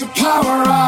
your power up.